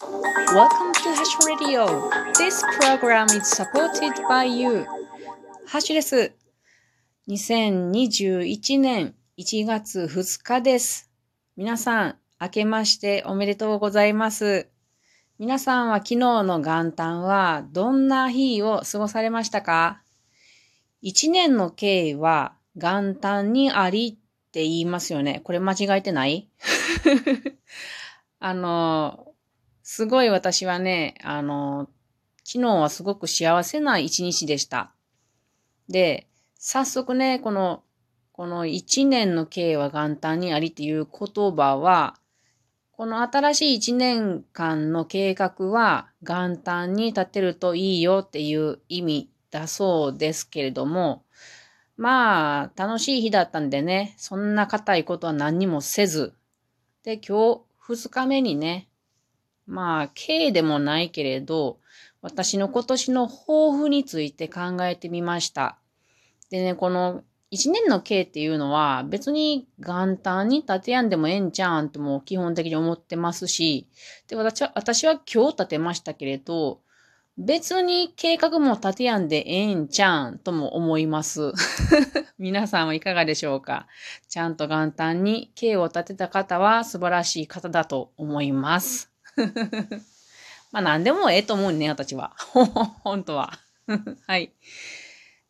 Welcome to Hash Radio. This program is supported by you. ハッシュです。2021年1月2日です。皆さん、明けましておめでとうございます。皆さんは昨日の元旦はどんな日を過ごされましたか？一年の経緯は元旦にありって言いますよね。これ間違えてない？あの、すごい私はね、あの、昨日はすごく幸せな一日でした。で、早速ね、この、この一年の経緯は元旦にありっていう言葉は、この新しい一年間の計画は元旦に立てるといいよっていう意味だそうですけれども、まあ、楽しい日だったんでね、そんな固いことは何にもせず、で、今日二日目にね、まあ、K でもないけれど、私の今年の抱負について考えてみました。でね、この一年の計っていうのは別に元旦に立てやんでもええんちゃうんとも基本的に思ってますし、で、私は、私は今日立てましたけれど、別に計画も立てやんでええんちゃんとも思います。皆さんはいかがでしょうか？ちゃんと元旦に計を立てた方は素晴らしい方だと思います。まあ何でもええと思うね、私は。本当は。はい。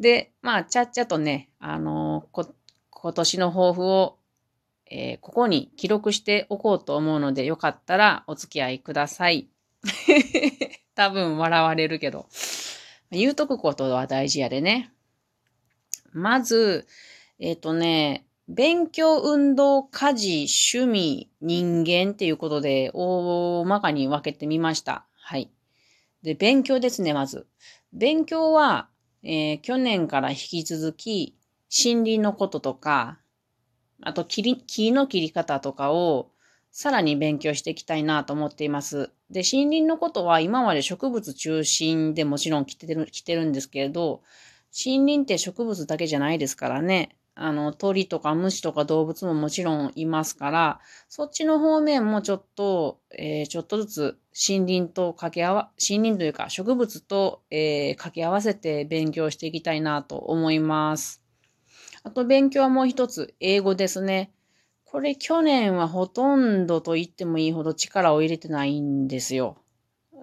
で、まあ、ちゃっちゃとね、あのー、今年の抱負を、えー、ここに記録しておこうと思うので、よかったらお付き合いください。多分笑われるけど。言うとくことは大事やでね。まず、えっ、ー、とね、勉強、運動、家事、趣味、人間っていうことで大まかに分けてみました。はい。で、勉強ですね、まず。勉強は、えー、去年から引き続き、森林のこととか、あと木木の切り方とかをさらに勉強していきたいなと思っています。で、森林のことは今まで植物中心でもちろん来てる、来てるんですけれど、森林って植物だけじゃないですからね。あの、鳥とか虫とか動物ももちろんいますから、そっちの方面もちょっと、えー、ちょっとずつ森林と掛け合わ、森林というか植物と、えー、掛け合わせて勉強していきたいなと思います。あと勉強はもう一つ、英語ですね。これ去年はほとんどと言ってもいいほど力を入れてないんですよ。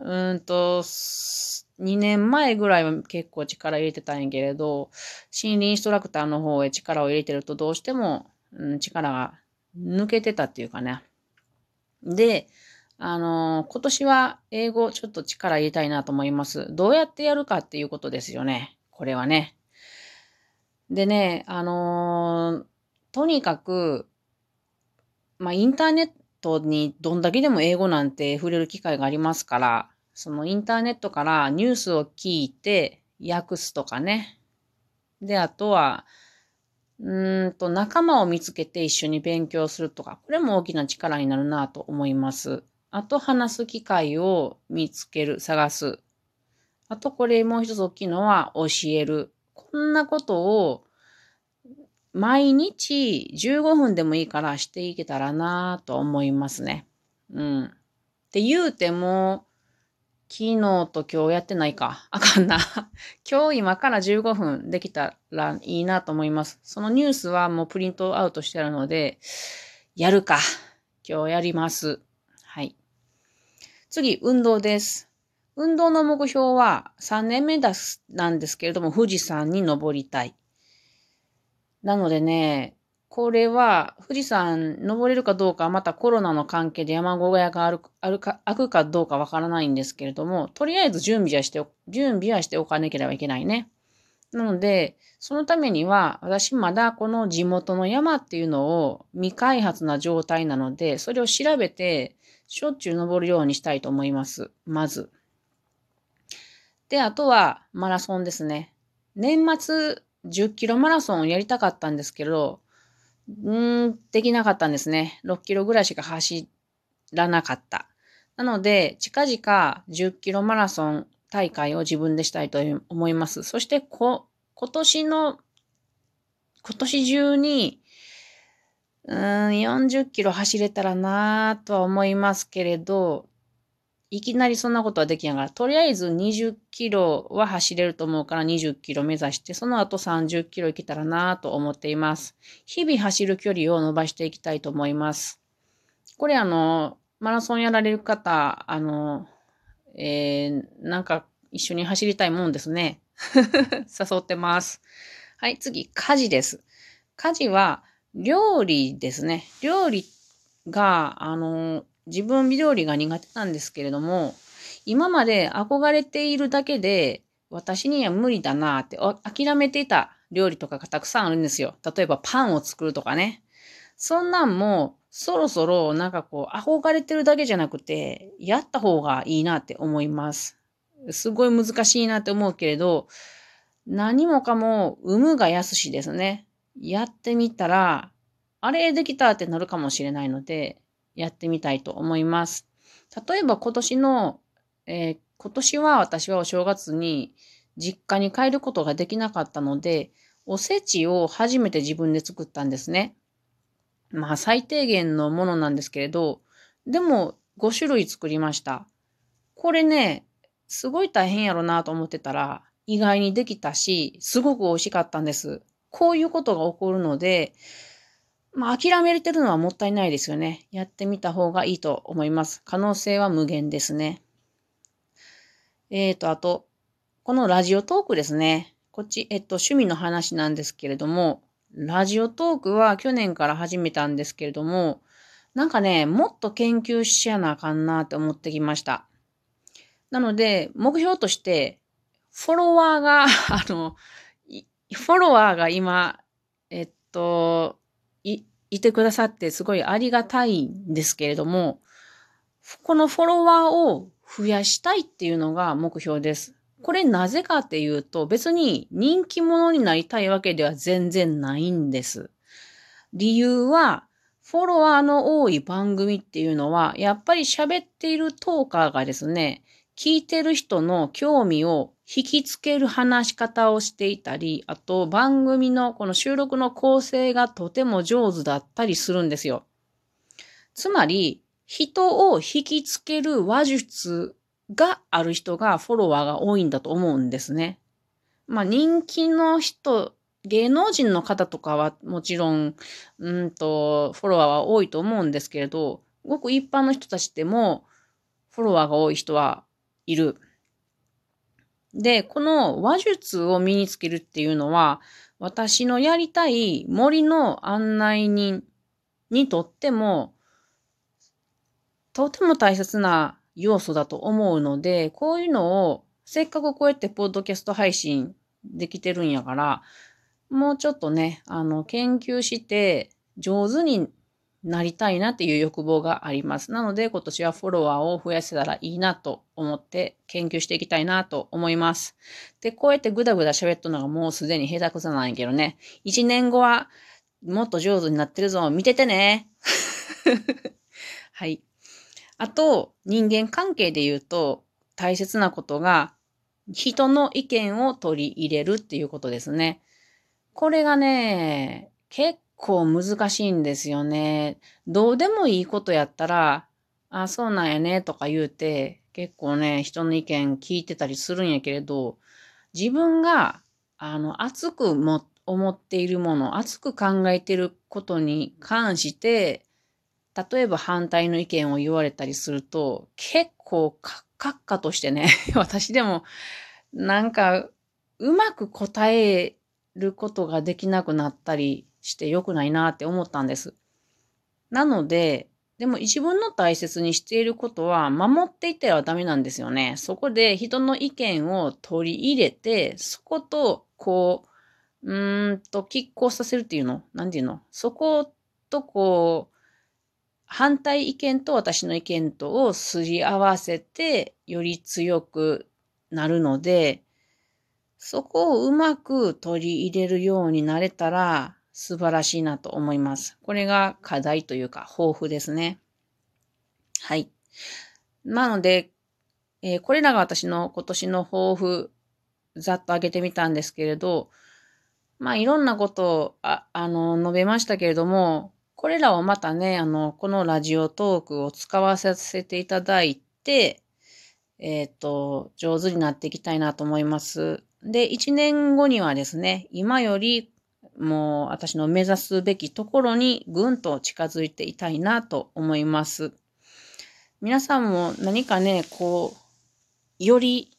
うんと、2年前ぐらいは結構力入れてたんやけれど、心理インストラクターの方へ力を入れてるとどうしても、うん、力が抜けてたっていうかね。で、あのー、今年は英語ちょっと力入れたいなと思います。どうやってやるかっていうことですよね。これはね。でね、あのー、とにかく、まあ、インターネットにどんだけでも英語なんて触れる機会がありますから、そのインターネットからニュースを聞いて訳すとかね。で、あとは、うんと、仲間を見つけて一緒に勉強するとか、これも大きな力になるなと思います。あと、話す機会を見つける、探す。あと、これもう一つ大きいのは教える。こんなことを毎日15分でもいいからしていけたらなと思いますね。うん。って言うても、昨日と今日やってないか。あかんな。今日今から15分できたらいいなと思います。そのニュースはもうプリントアウトしてあるので、やるか。今日やります。はい。次、運動です。運動の目標は3年目だすなんですけれども、富士山に登りたい。なのでね、これは富士山登れるかどうか、またコロナの関係で山小屋があるあるか開くかどうかわからないんですけれども、とりあえず準備はして準備はしておかなければいけないね。なので、そのためには、私まだこの地元の山っていうのを未開発な状態なので、それを調べて、しょっちゅう登るようにしたいと思います。まず。で、あとはマラソンですね。年末10キロマラソンをやりたかったんですけど、うん、できなかったんですね。6キロぐらいしか走らなかった。なので、近々10キロマラソン大会を自分でしたいと思います。そしてこ、今年の、今年中に、うん、40キロ走れたらなぁとは思いますけれど、いきなりそんなことはできながら、とりあえず20キロは走れると思うから20キロ目指して、その後30キロ行けたらなと思っています。日々走る距離を伸ばしていきたいと思います。これあの、マラソンやられる方、あの、えー、なんか一緒に走りたいもんですね。誘ってます。はい、次、家事です。家事は料理ですね。料理が、あの、自分料理が苦手なんですけれども、今まで憧れているだけで、私には無理だなって諦めていた料理とかがたくさんあるんですよ。例えばパンを作るとかね。そんなんもそろそろなんかこう憧れてるだけじゃなくて、やった方がいいなって思います。すごい難しいなって思うけれど、何もかも有無が安しですね。やってみたら、あれできたってなるかもしれないので、やってみたいと思います。例えば今年の、えー、今年は私はお正月に実家に帰ることができなかったので、おせちを初めて自分で作ったんですね。まあ最低限のものなんですけれど、でも5種類作りました。これね、すごい大変やろなと思ってたら、意外にできたし、すごく美味しかったんです。こういうことが起こるので、まあ、諦めれてるのはもったいないですよね。やってみた方がいいと思います。可能性は無限ですね。えーと、あと、このラジオトークですね。こっち、えっと、趣味の話なんですけれども、ラジオトークは去年から始めたんですけれども、なんかね、もっと研究しやなあかんなって思ってきました。なので、目標として、フォロワーが、あの、フォロワーが今、えっと、い、いてくださってすごいありがたいんですけれども、このフォロワーを増やしたいっていうのが目標です。これなぜかっていうと、別に人気者になりたいわけでは全然ないんです。理由は、フォロワーの多い番組っていうのは、やっぱり喋っているトーカーがですね、聞いてる人の興味を引きつける話し方をしていたり、あと番組のこの収録の構成がとても上手だったりするんですよ。つまり、人を引きつける話術がある人がフォロワーが多いんだと思うんですね。まあ人気の人、芸能人の方とかはもちろん、うんと、フォロワーは多いと思うんですけれど、ごく一般の人たちでもフォロワーが多い人はいる。で、この話術を身につけるっていうのは、私のやりたい森の案内人にとっても、とても大切な要素だと思うので、こういうのをせっかくこうやってポッドキャスト配信できてるんやから、もうちょっとね、あの、研究して上手になりたいなっていう欲望があります。なので今年はフォロワーを増やせたらいいなと思って研究していきたいなと思います。で、こうやってぐだぐだ喋っとるのがもうすでに下手くそなんやけどね。一年後はもっと上手になってるぞ。見ててね。はい。あと、人間関係で言うと大切なことが人の意見を取り入れるっていうことですね。これがね、結構構難しいんですよね。どうでもいいことやったら、あ、そうなんやねとか言うて、結構ね、人の意見聞いてたりするんやけれど、自分が、あの、熱くも思っているもの、熱く考えてることに関して、例えば反対の意見を言われたりすると、結構カッカッカとしてね、私でも、なんか、うまく答えることができなくなったりして良くないなって思ったんです。なので、でも自分の大切にしていることは守っていってはダメなんですよね。そこで人の意見を取り入れて、そこと、こう、うーんと、拮抗させるっていうの？なんていうの？そことこう、反対意見と私の意見とをすり合わせて、より強くなるので、そこをうまく取り入れるようになれたら、素晴らしいなと思います。これが課題というか、抱負ですね。はい。なので、えー、これらが私の今年の抱負、ざっと挙げてみたんですけれど、まあ、いろんなことを、あ、あの、述べましたけれども、これらをまたね、あの、このラジオトークを使わせていただいて、えっ、と、上手になっていきたいなと思います。で、1年後にはですね、今よりもう私の目指すべきところにぐんと近づいていたいなと思います。皆さんも何かね、こう、より、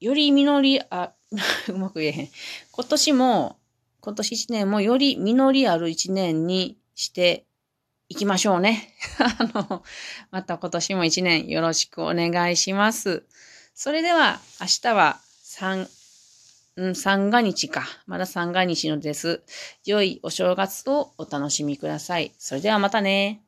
より実り、あ、うまく言えへん。今年も、今年1年もより実りある1年にしていきましょうね。あの、また今年も1年よろしくお願いします。それでは明日は三うん、三が日か。まだ三が日のです。良いお正月をお楽しみください。それではまたね。